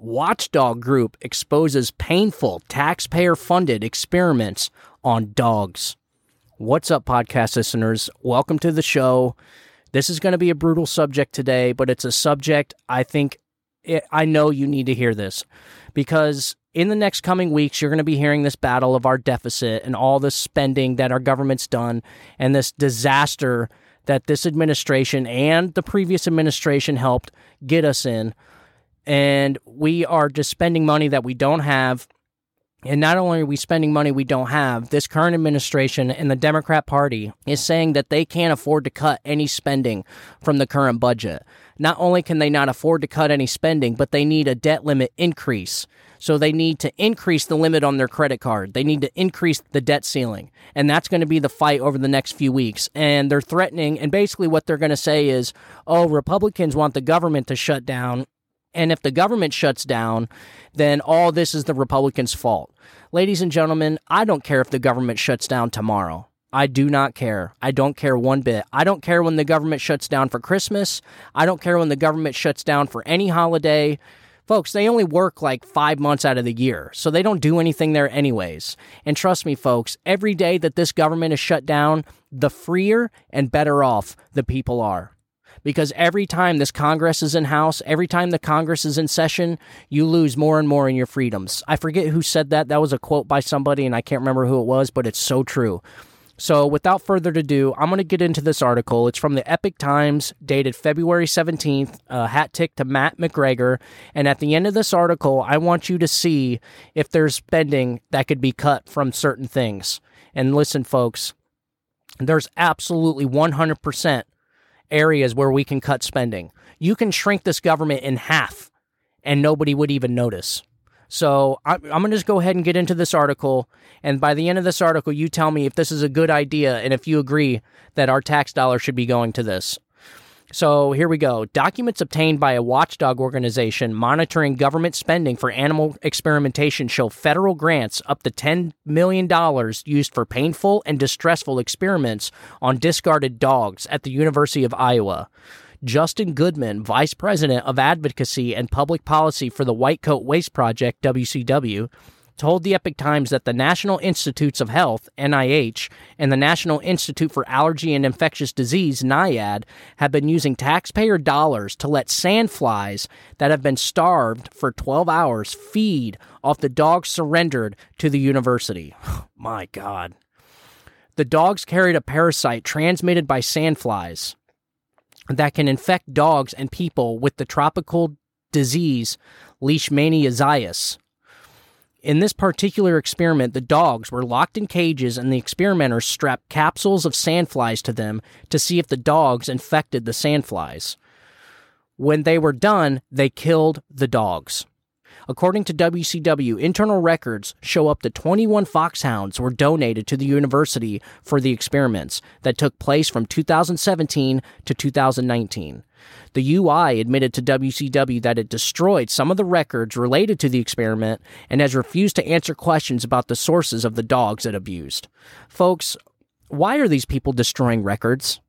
Watchdog Group exposes painful taxpayer funded experiments on dogs. What's up, podcast listeners? Welcome to the show. This is going to be a brutal subject today, but it's a subject I think it, I know you need to hear this because in the next coming weeks, you're going to be hearing this battle of our deficit and all the spending that our government's done and this disaster that this administration and the previous administration helped get us in. And we are just spending money that we don't have. And not only are we spending money we don't have, this current administration and the Democrat Party is saying that they can't afford to cut any spending from the current budget. Not only can they not afford to cut any spending, but they need a debt limit increase. So they need to increase the limit on their credit card. They need to increase the debt ceiling. And that's going to be the fight over the next few weeks. And they're threatening, and basically what they're going to say is, oh, Republicans want the government to shut down. And if the government shuts down, then all this is the Republicans' fault. Ladies and gentlemen, I don't care if the government shuts down tomorrow. I do not care. I don't care one bit. I don't care when the government shuts down for Christmas. I don't care when the government shuts down for any holiday. Folks, they only work like five months out of the year, so they don't do anything there anyways. And trust me, folks, every day that this government is shut down, the freer and better off the people are. Because every time this Congress is in house, every time the Congress is in session, you lose more and more in your freedoms. I forget who said that. That was a quote by somebody, and I can't remember who it was, but it's so true. So, without further ado, I'm going to get into this article. It's from the Epoch Times, dated February 17th, uh, hat tick to Matt McGregor. And at the end of this article, I want you to see if there's spending that could be cut from certain things. And listen, folks, there's absolutely 100% areas where we can cut spending. You can shrink this government in half, and nobody would even notice. So I'm, I'm going to just go ahead and get into this article. And by the end of this article, you tell me if this is a good idea and if you agree that our tax dollar should be going to this. So here we go. Documents obtained by a watchdog organization monitoring government spending for animal experimentation show federal grants up to $10 million used for painful and distressful experiments on discarded dogs at the University of Iowa. Justin Goodman, Vice President of Advocacy and Public Policy for the White Coat Waste Project, WCW, told the Epoch Times that the National Institutes of Health, NIH, and the National Institute for Allergy and Infectious Disease, NIAID, have been using taxpayer dollars to let sandflies that have been starved for 12 hours feed off the dogs surrendered to the university. My God. The dogs carried a parasite transmitted by sandflies that can infect dogs and people with the tropical disease Leishmaniasis. In this particular experiment, the dogs were locked in cages and the experimenters strapped capsules of sandflies to them to see if the dogs infected the sandflies. When they were done, they killed the dogs. According to WCW, internal records show up that 21 foxhounds were donated to the university for the experiments that took place from 2017 to 2019. The UI admitted to WCW that it destroyed some of the records related to the experiment and has refused to answer questions about the sources of the dogs it abused. Folks, why are these people destroying records?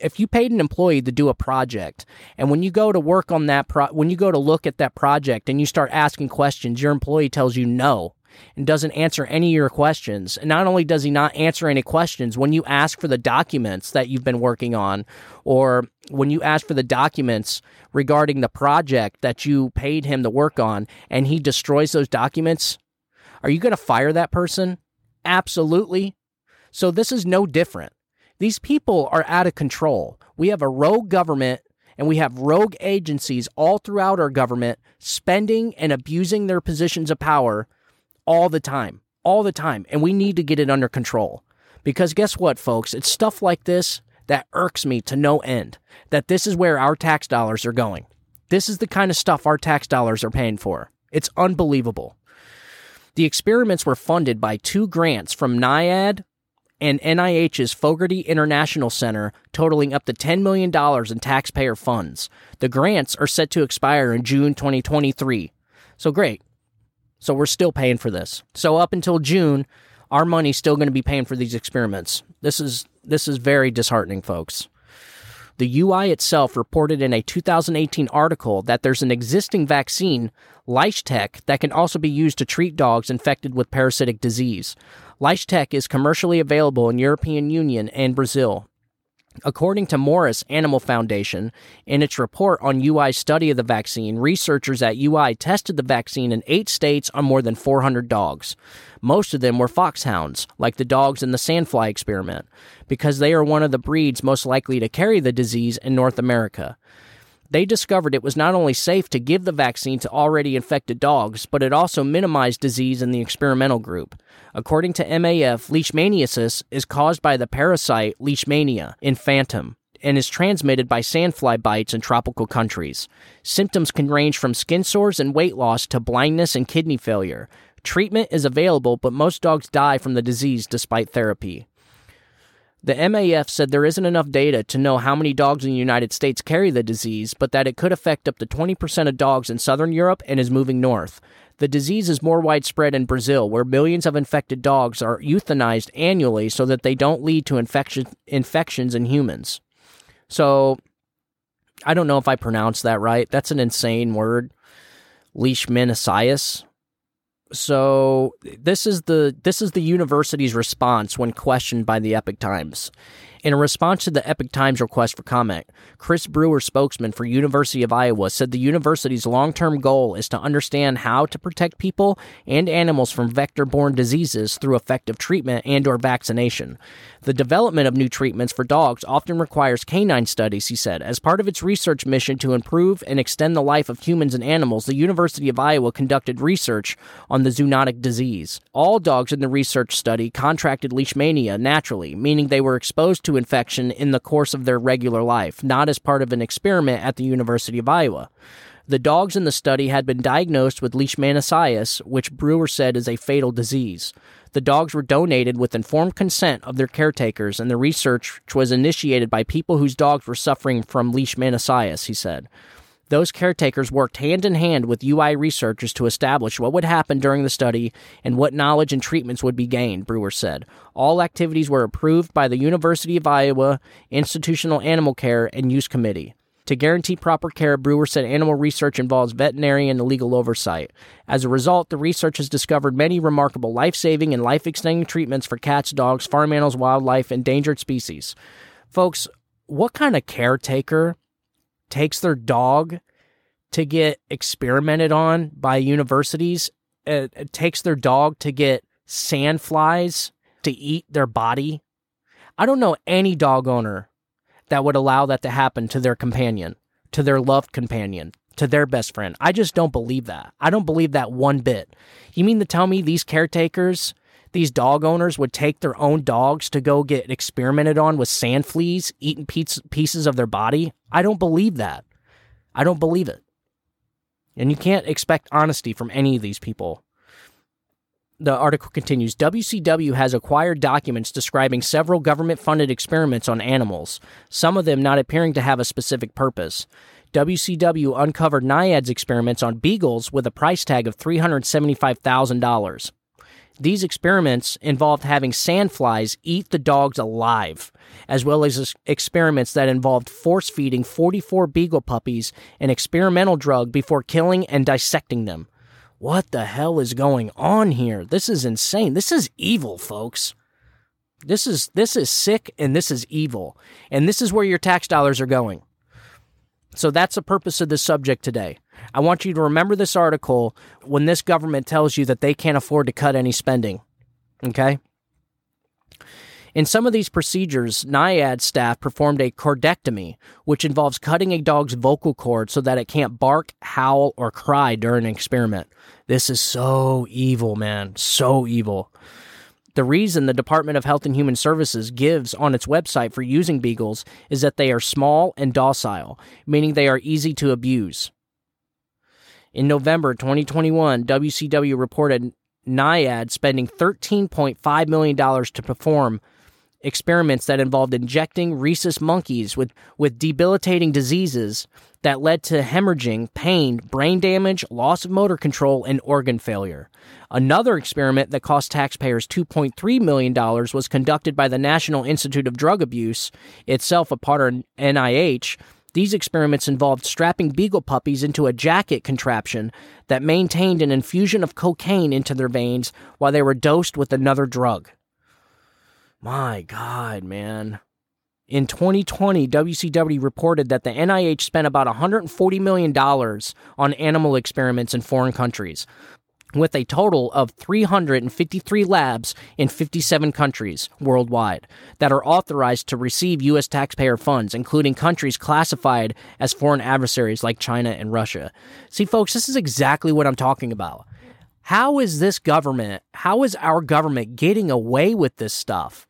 If you paid an employee to do a project and when you go to work on that pro- when you go to look at that project and you start asking questions your employee tells you no and doesn't answer any of your questions. And not only does he not answer any questions when you ask for the documents that you've been working on or when you ask for the documents regarding the project that you paid him to work on and he destroys those documents are you going to fire that person? Absolutely. So this is no different these people are out of control. We have a rogue government and we have rogue agencies all throughout our government spending and abusing their positions of power all the time, all the time. And we need to get it under control. Because guess what, folks? It's stuff like this that irks me to no end. That this is where our tax dollars are going. This is the kind of stuff our tax dollars are paying for. It's unbelievable. The experiments were funded by two grants from NIAID, and NIH's Fogarty International Center, totaling up to $10 million in taxpayer funds. The grants are set to expire in June 2023. So great. So we're still paying for this. So up until June, our money's still going to be paying for these experiments. This is this is very disheartening, folks. The UI itself reported in a 2018 article that there's an existing vaccine, Leish-Tec, that can also be used to treat dogs infected with parasitic disease. Leish-Tec is commercially available in European Union and Brazil. According to Morris Animal Foundation, in its report on UI's study of the vaccine, researchers at UI tested the vaccine in eight states on more than 400 dogs. Most of them were foxhounds, like the dogs in the sandfly experiment, because they are one of the breeds most likely to carry the disease in North America. They discovered it was not only safe to give the vaccine to already infected dogs, but it also minimized disease in the experimental group. According to MAF, leishmaniasis is caused by the parasite Leishmania infantum and is transmitted by sandfly bites in tropical countries. Symptoms can range from skin sores and weight loss to blindness and kidney failure. Treatment is available, but most dogs die from the disease despite therapy. The MAF said there isn't enough data to know how many dogs in the United States carry the disease, but that it could affect up to 20% of dogs in southern Europe and is moving north. The disease is more widespread in Brazil, where millions of infected dogs are euthanized annually so that they don't lead to infection, infections in humans. So, I don't know if I pronounced that right. That's an insane word. Leishmaniasis so this is the this is the university's response when questioned by the Epoch Times. In a response to the Epoch Times request for comment, Chris Brewer, spokesman for University of Iowa, said the university's long-term goal is to understand how to protect people and animals from vector-borne diseases through effective treatment and or vaccination. The development of new treatments for dogs often requires canine studies, he said. As part of its research mission to improve and extend the life of humans and animals, the University of Iowa conducted research on the zoonotic disease. All dogs in the research study contracted leishmania naturally, meaning they were exposed to to infection in the course of their regular life, not as part of an experiment at the University of Iowa. The dogs in the study had been diagnosed with leishmaniasis, which Brewer said is a fatal disease. The dogs were donated with informed consent of their caretakers, and the research was initiated by people whose dogs were suffering from leishmaniasis, he said. Those caretakers worked hand in hand with UI researchers to establish what would happen during the study and what knowledge and treatments would be gained, Brewer said. All activities were approved by the University of Iowa Institutional Animal Care and Use Committee. To guarantee proper care, Brewer said animal research involves veterinary and legal oversight. As a result, the research has discovered many remarkable life saving and life extending treatments for cats, dogs, farm animals, wildlife, endangered species. Folks, what kind of caretaker takes their dog to get experimented on by universities, It takes their dog to get sandflies to eat their body. I don't know any dog owner that would allow that to happen to their companion, to their loved companion, to their best friend. I just don't believe that. I don't believe that one bit. You mean to tell me these caretakers, these dog owners would take their own dogs to go get experimented on with sand fleas eating pieces of their body? I don't believe that. I don't believe it. And you can't expect honesty from any of these people. The article continues WCW has acquired documents describing several government funded experiments on animals, some of them not appearing to have a specific purpose. WCW uncovered NIAID's experiments on beagles with a price tag of $375,000. These experiments involved having sandflies eat the dogs alive, as well as experiments that involved force feeding 44 beagle puppies an experimental drug before killing and dissecting them. What the hell is going on here? This is insane. This is evil, folks. This is this is sick and this is evil. And this is where your tax dollars are going. So that's the purpose of this subject today. I want you to remember this article when this government tells you that they can't afford to cut any spending. Okay? In some of these procedures, NIAID staff performed a cordectomy, which involves cutting a dog's vocal cord so that it can't bark, howl, or cry during an experiment. This is so evil, man. So evil. The reason the Department of Health and Human Services gives on its website for using beagles is that they are small and docile, meaning they are easy to abuse. In November 2021, WCW reported NIAID spending $13.5 million to perform experiments that involved injecting rhesus monkeys with, with debilitating diseases that led to hemorrhaging, pain, brain damage, loss of motor control, and organ failure. Another experiment that cost taxpayers $2.3 million was conducted by the National Institute of Drug Abuse, itself a part of NIH. These experiments involved strapping beagle puppies into a jacket contraption that maintained an infusion of cocaine into their veins while they were dosed with another drug. My God, man. In 2020, WCW reported that the NIH spent about $140 million on animal experiments in foreign countries, with a total of 353 labs in 57 countries worldwide that are authorized to receive U.S. taxpayer funds, including countries classified as foreign adversaries like China and Russia. See, folks, this is exactly what I'm talking about. How is this government, how is our government getting away with this stuff?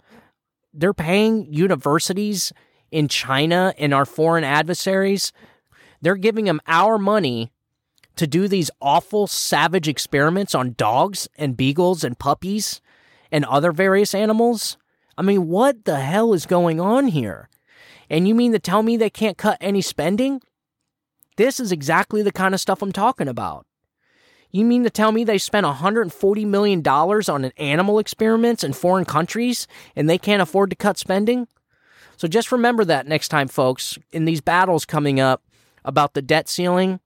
they're paying universities in China and our foreign adversaries. They're giving them our money to do these awful, savage experiments on dogs and beagles and puppies and other various animals. I mean, what the hell is going on here? And you mean to tell me they can't cut any spending? This is exactly the kind of stuff I'm talking about. You mean to tell me they spent $140 million on an animal experiments in foreign countries and they can't afford to cut spending? So just remember that next time, folks, in these battles coming up about the debt ceiling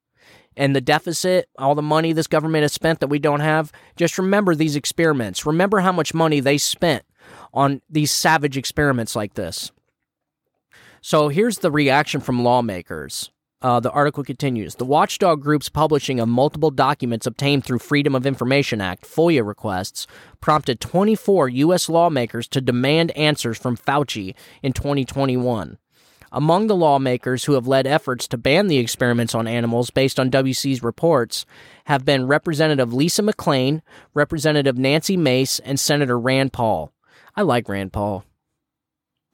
and the deficit, all the money this government has spent that we don't have, just remember these experiments. Remember how much money they spent on these savage experiments like this. So here's the reaction from lawmakers. Uh, the article continues The watchdog group's publishing of multiple documents obtained through Freedom of Information Act FOIA requests prompted 24 U.S. lawmakers to demand answers from Fauci in 2021. Among the lawmakers who have led efforts to ban the experiments on animals based on WC's reports have been Representative Lisa McClain, Representative Nancy Mace, and Senator Rand Paul. I like Rand Paul.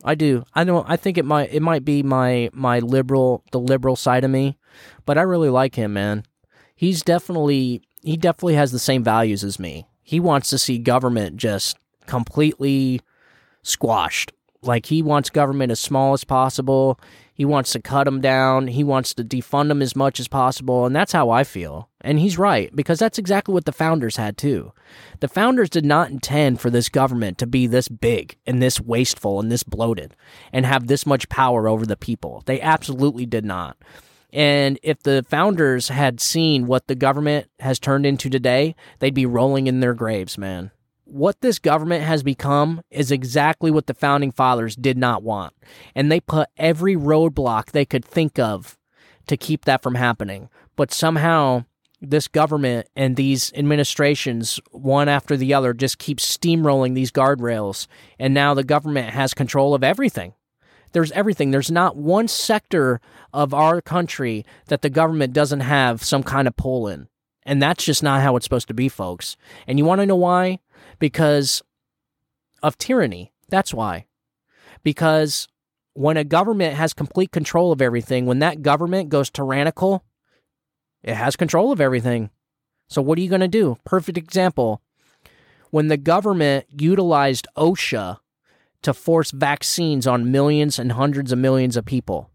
I do. I don't. I think it might. It might be my my liberal, the liberal side of me, but I really like him, man. He's definitely he definitely has the same values as me. He wants to see government just completely squashed. Like he wants government as small as possible. He wants to cut them down. He wants to defund them as much as possible. And that's how I feel. And he's right, because that's exactly what the founders had too. The founders did not intend for this government to be this big and this wasteful and this bloated and have this much power over the people. They absolutely did not. And if the founders had seen what the government has turned into today, they'd be rolling in their graves, man what this government has become is exactly what the founding fathers did not want. And they put every roadblock they could think of to keep that from happening. But somehow, this government and these administrations, one after the other, just keep steamrolling these guardrails. And now the government has control of everything. There's everything. There's not one sector of our country that the government doesn't have some kind of pull in. And that's just not how it's supposed to be, folks. And you want to know why? Because of tyranny. That's why. Because when a government has complete control of everything, when that government goes tyrannical, it has control of everything. So, what are you going to do? Perfect example. When the government utilized OSHA to force vaccines on millions and hundreds of millions of people,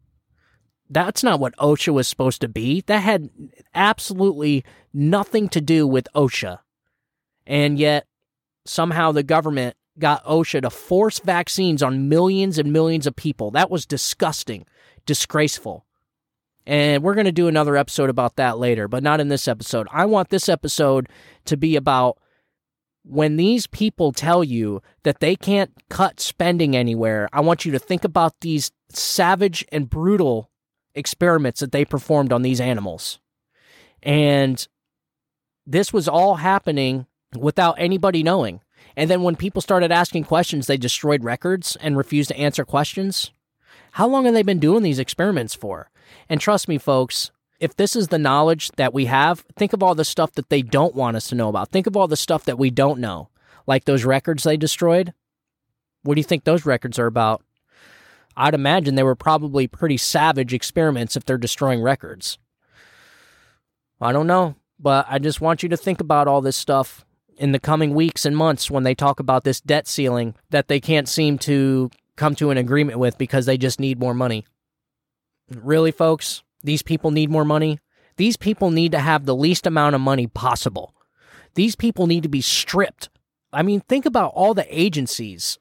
that's not what OSHA was supposed to be. That had absolutely nothing to do with OSHA. And yet, somehow the government got OSHA to force vaccines on millions and millions of people. That was disgusting, disgraceful. And we're going to do another episode about that later, but not in this episode. I want this episode to be about when these people tell you that they can't cut spending anywhere. I want you to think about these savage and brutal experiments that they performed on these animals. And this was all happening without anybody knowing. And then when people started asking questions, they destroyed records and refused to answer questions. How long have they been doing these experiments for? And trust me, folks, if this is the knowledge that we have, think of all the stuff that they don't want us to know about. Think of all the stuff that we don't know, like those records they destroyed. What do you think those records are about? I'd imagine they were probably pretty savage experiments if they're destroying records. I don't know, but I just want you to think about all this stuff in the coming weeks and months when they talk about this debt ceiling that they can't seem to come to an agreement with because they just need more money. Really, folks, these people need more money. These people need to have the least amount of money possible. These people need to be stripped. I mean, think about all the agencies.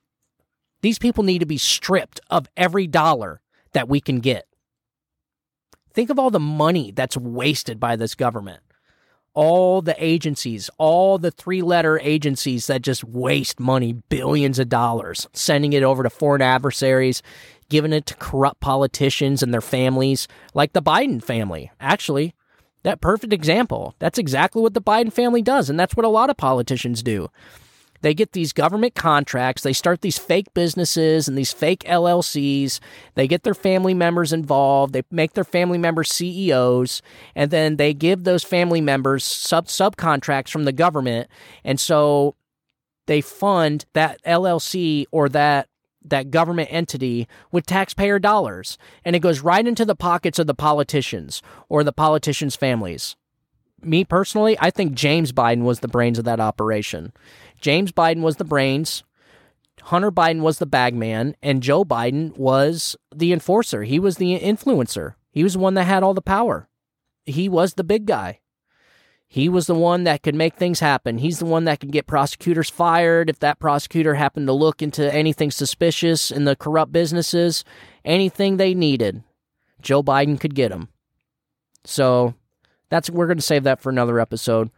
These people need to be stripped of every dollar that we can get. Think of all the money that's wasted by this government all the agencies, all the three letter agencies that just waste money, billions of dollars, sending it over to foreign adversaries, giving it to corrupt politicians and their families, like the Biden family. Actually, that perfect example. That's exactly what the Biden family does, and that's what a lot of politicians do. They get these government contracts, they start these fake businesses and these fake LLCs. They get their family members involved, they make their family members CEOs, and then they give those family members sub subcontracts from the government. And so they fund that LLC or that that government entity with taxpayer dollars and it goes right into the pockets of the politicians or the politicians' families. Me personally, I think James Biden was the brains of that operation. James Biden was the brains, Hunter Biden was the bagman, and Joe Biden was the enforcer. He was the influencer. He was the one that had all the power. He was the big guy. He was the one that could make things happen. He's the one that could get prosecutors fired if that prosecutor happened to look into anything suspicious in the corrupt businesses, anything they needed. Joe Biden could get them. So that's we're going to save that for another episode.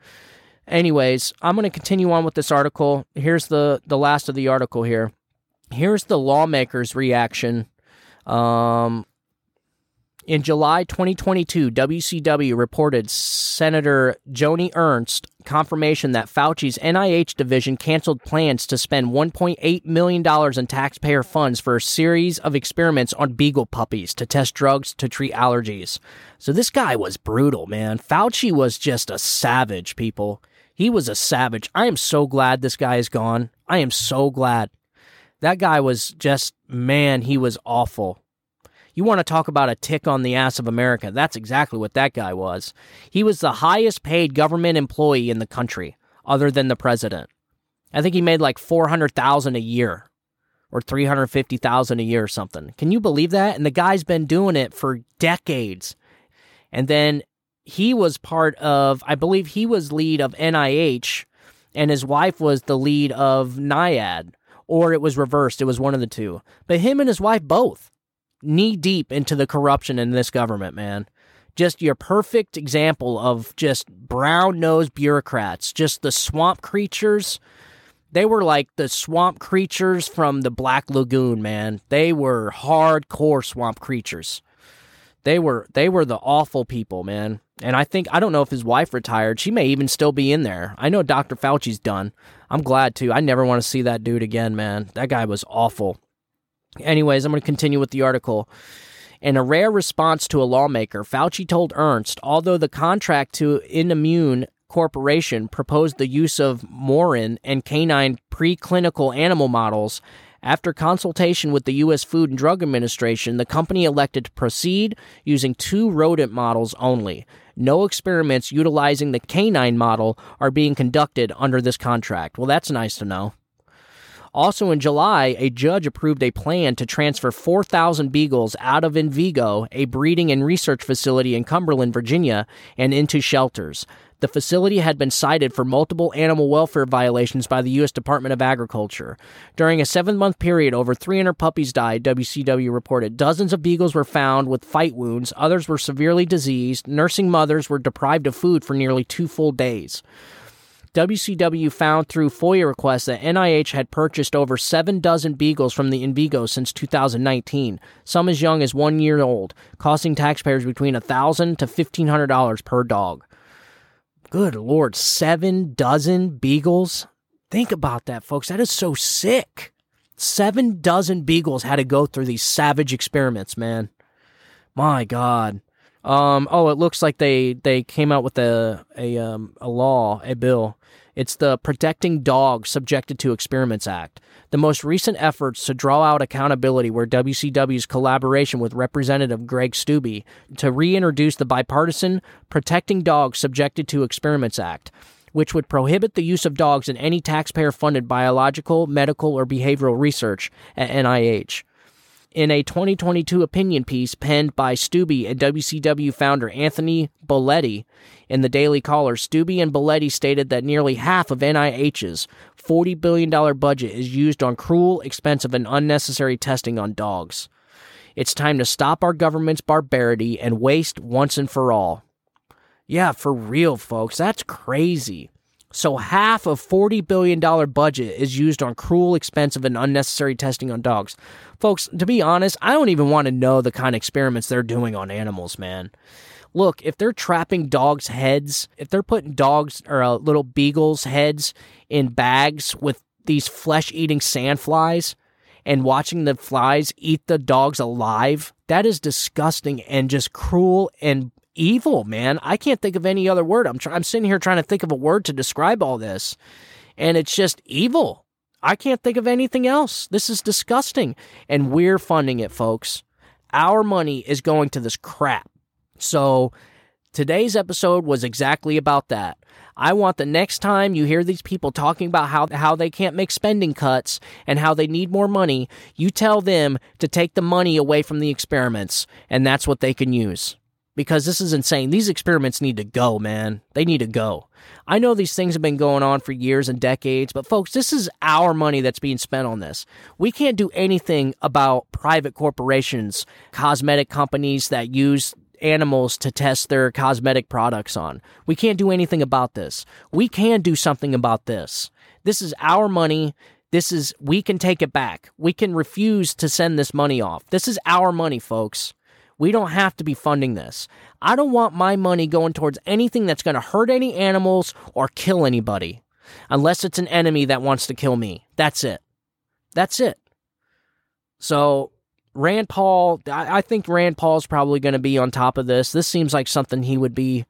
Anyways, I'm going to continue on with this article. Here's the the last of the article here. Here's the lawmakers' reaction. Um, in July 2022, WCW reported Senator Joni Ernst confirmation that Fauci's NIH division canceled plans to spend $1.8 million in taxpayer funds for a series of experiments on beagle puppies to test drugs to treat allergies. So this guy was brutal, man. Fauci was just a savage, people. He was a savage. I am so glad this guy is gone. I am so glad. That guy was just, man, he was awful. You want to talk about a tick on the ass of America? That's exactly what that guy was. He was the highest paid government employee in the country, other than the president. I think he made like 400,000 a year or 350,000 a year or something. Can you believe that? And the guy's been doing it for decades. And then he was part of, I believe he was lead of NIH, and his wife was the lead of NIAID, or it was reversed. It was one of the two. But him and his wife both knee deep into the corruption in this government, man. Just your perfect example of just brown nosed bureaucrats, just the swamp creatures. They were like the swamp creatures from the Black Lagoon, man. They were hardcore swamp creatures. They were they were the awful people, man. And I think I don't know if his wife retired. She may even still be in there. I know Dr. Fauci's done. I'm glad too. I never want to see that dude again, man. That guy was awful. Anyways, I'm going to continue with the article. In a rare response to a lawmaker, Fauci told Ernst, although the contract to Inimmune Corporation proposed the use of murine and canine preclinical animal models after consultation with the U.S. Food and Drug Administration, the company elected to proceed using two rodent models only. No experiments utilizing the canine model are being conducted under this contract. Well, that's nice to know. Also in July, a judge approved a plan to transfer 4,000 beagles out of Envigo, a breeding and research facility in Cumberland, Virginia, and into shelters. The facility had been cited for multiple animal welfare violations by the U.S. Department of Agriculture. During a seven month period, over 300 puppies died, WCW reported. Dozens of beagles were found with fight wounds, others were severely diseased. Nursing mothers were deprived of food for nearly two full days. WCW found through FOIA requests that NIH had purchased over seven dozen beagles from the Envigo since 2019, some as young as one year old, costing taxpayers between 1,000 to $1,500 per dog. Good Lord, seven dozen beagles? Think about that, folks. That is so sick. Seven dozen beagles had to go through these savage experiments, man. My God. Um, oh, it looks like they, they came out with a a um, a law, a bill it's the Protecting Dogs Subjected to Experiments Act. The most recent efforts to draw out accountability were WCW's collaboration with Representative Greg Steube to reintroduce the bipartisan Protecting Dogs Subjected to Experiments Act. which would prohibit the use of dogs in any taxpayer funded biological, medical, or behavioral research at NIH. In a 2022 opinion piece penned by Steube and WCW founder Anthony Bellotti in the Daily Caller, Steube and Bellotti stated that nearly half of NIH's $40 billion budget is used on cruel, expensive, and unnecessary testing on dogs. It's time to stop our government's barbarity and waste once and for all. Yeah, for real, folks. That's crazy. So half of $40 billion budget is used on cruel, expensive, and unnecessary testing on dogs. Folks, to be honest, I don't even want to know the kind of experiments they're doing on animals, man. Look, if they're trapping dogs' heads, if they're putting dogs or uh, little beagles' heads in bags with these flesh eating sandflies and watching the flies eat the dogs alive, that is disgusting and just cruel and evil, man. I can't think of any other word. I'm try- I'm sitting here trying to think of a word to describe all this, and it's just evil. I can't think of anything else. This is disgusting, and we're funding it, folks. Our money is going to this crap. So today's episode was exactly about that. I want the next time you hear these people talking about how, how they can't make spending cuts and how they need more money, you tell them to take the money away from the experiments, and that's what they can use because this is insane. These experiments need to go, man. They need to go. I know these things have been going on for years and decades, but folks, this is our money that's being spent on this. We can't do anything about private corporations, cosmetic companies that use animals to test their cosmetic products on. We can't do anything about this. We can do something about this. This is our money. This is, we can take it back. We can refuse to send this money off. This is our money, folks. We don't have to be funding this. I don't want my money going towards anything that's going to hurt any animals or kill anybody, unless it's an enemy that wants to kill me. That's it. That's it. So, Rand Paul, I, think Rand Paul's probably going to be on top of this. This seems like something he would be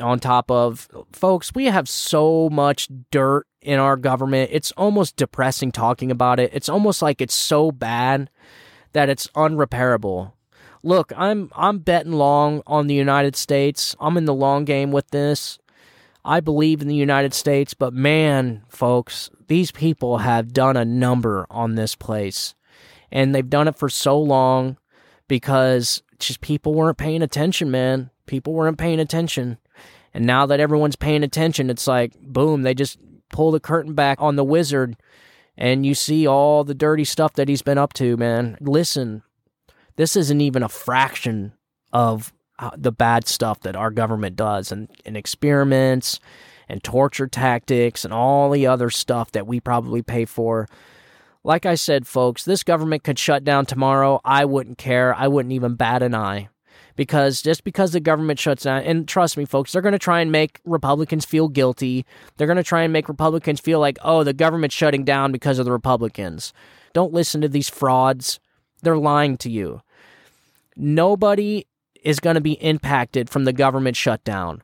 on top of. Folks, we have so much dirt in our government. It's almost depressing talking about it. It's almost like it's so bad that it's unrepairable look, I'm I'm betting long on the United States. I'm in the long game with this. I believe in the United States, but man, folks, these people have done a number on this place. And they've done it for so long because just people weren't paying attention, man. People weren't paying attention. And now that everyone's paying attention, it's like, boom, they just pull the curtain back on the wizard and you see all the dirty stuff that he's been up to, man. Listen, this isn't even a fraction of uh, the bad stuff that our government does and, and experiments and torture tactics and all the other stuff that we probably pay for. Like I said, folks, this government could shut down tomorrow. I wouldn't care. I wouldn't even bat an eye. Because just because the government shuts down, and trust me, folks, they're going to try and make Republicans feel guilty. They're going to try and make Republicans feel like, oh, the government's shutting down because of the Republicans. Don't listen to these frauds. They're lying to you. Nobody is going to be impacted from the government shutdown.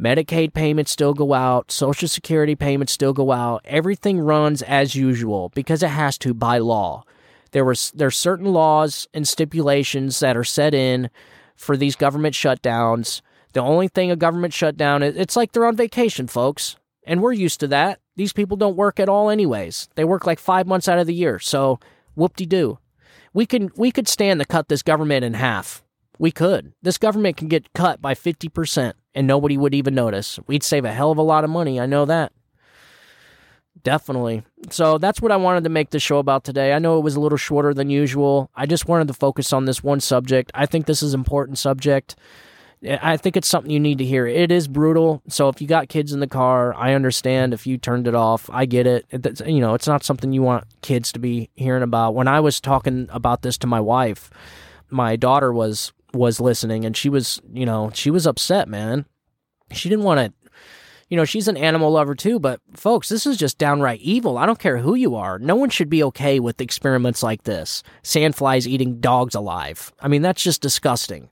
Medicaid payments still go out, Social Security payments still go out. Everything runs as usual because it has to by law. There was there's certain laws and stipulations that are set in for these government shutdowns. The only thing a government shutdown is it's like they're on vacation, folks. And we're used to that. These people don't work at all anyways. They work like 5 months out of the year. So, whoop-de-doo we can we could stand to cut this government in half. We could. This government can get cut by 50% and nobody would even notice. We'd save a hell of a lot of money. I know that. Definitely. So that's what I wanted to make the show about today. I know it was a little shorter than usual. I just wanted to focus on this one subject. I think this is an important subject. I think it's something you need to hear. It is brutal. So if you got kids in the car, I understand if you turned it off. I get it. it you know, it's not something you want kids to be hearing about. When I was talking about this to my wife, my daughter was was listening and she was, you know, she was upset, man. She didn't want to you know, she's an animal lover too, but folks, this is just downright evil. I don't care who you are. No one should be okay with experiments like this. Sandflies eating dogs alive. I mean, that's just disgusting.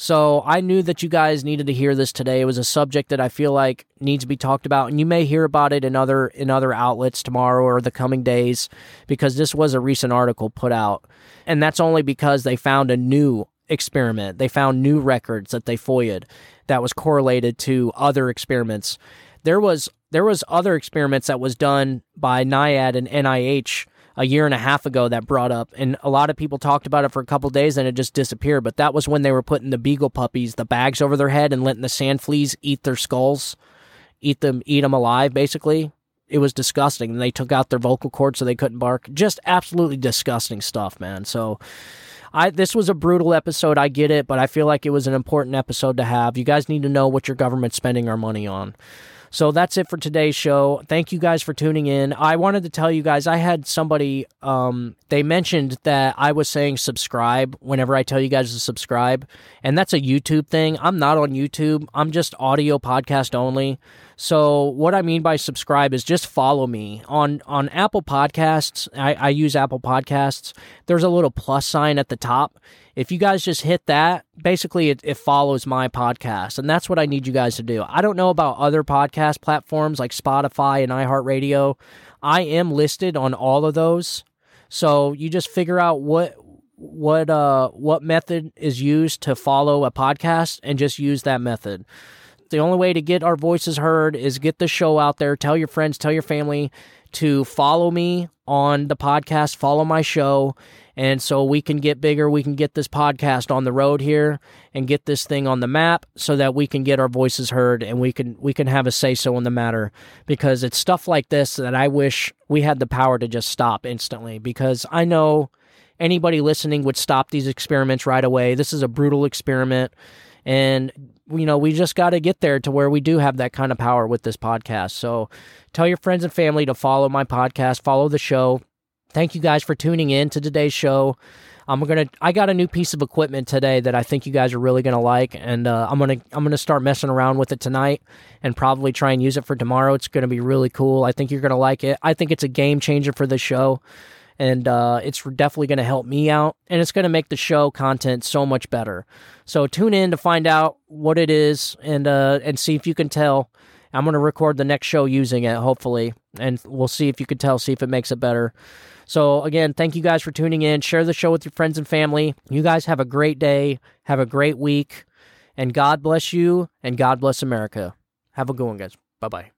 So I knew that you guys needed to hear this today. It was a subject that I feel like needs to be talked about, and you may hear about it in other in other outlets tomorrow or the coming days because this was a recent article put out, and that's only because they found a new experiment. They found new records that they FOIA'd that was correlated to other experiments. There was there was other experiments that was done by NIAID and NIH a year and a half ago that brought up, and a lot of people talked about it for a couple days and it just disappeared. But that was when they were putting the beagle puppies, the bags over their head, and letting the sand fleas eat their skulls, eat them, eat them alive, basically. It was disgusting. And they took out their vocal cords so they couldn't bark. Just absolutely disgusting stuff, man. So, I this was a brutal episode. I get it, but I feel like it was an important episode to have. You guys need to know what your government's spending our money on. So that's it for today's show. Thank you guys for tuning in. I wanted to tell you guys I had somebody um, they mentioned that I was saying subscribe whenever I tell you guys to subscribe, and that's a YouTube thing. I'm not on YouTube. I'm just audio podcast only. So what I mean by subscribe is just follow me on on Apple Podcasts. I, I use Apple Podcasts. There's a little plus sign at the top. If you guys just hit that, basically it, it follows my podcast, and that's what I need you guys to do. I don't know about other podcast platforms like Spotify and iHeartRadio. I am listed on all of those, so you just figure out what what uh what method is used to follow a podcast and just use that method. The only way to get our voices heard is get the show out there. Tell your friends, tell your family to follow me on the podcast, follow my show. And so we can get bigger. We can get this podcast on the road here and get this thing on the map so that we can get our voices heard and we can we can have a say so in the matter because it's stuff like this that I wish we had the power to just stop instantly because I know anybody listening would stop these experiments right away. This is a brutal experiment and you know, we just got to get there to where we do have that kind of power with this podcast. So tell your friends and family to follow my podcast, follow the show. Thank you guys for tuning in to today's show. I'm gonna. I got a new piece of equipment today that I think you guys are really gonna like, and uh, I'm gonna. I'm gonna start messing around with it tonight, and probably try and use it for tomorrow. It's gonna be really cool. I think you're gonna like it. I think it's a game changer for the show and uh, it's definitely going to help me out and it's going to make the show content so much better. So tune in to find out what it is and uh, and see if you can tell. I'm going to record the next show using it hopefully and we'll see if you can tell see if it makes it better. So again thank you guys for tuning in. Share the show with your friends and family. You guys have a great day. Have a great week. And god bless you and god bless america. Have a good one guys. Bye bye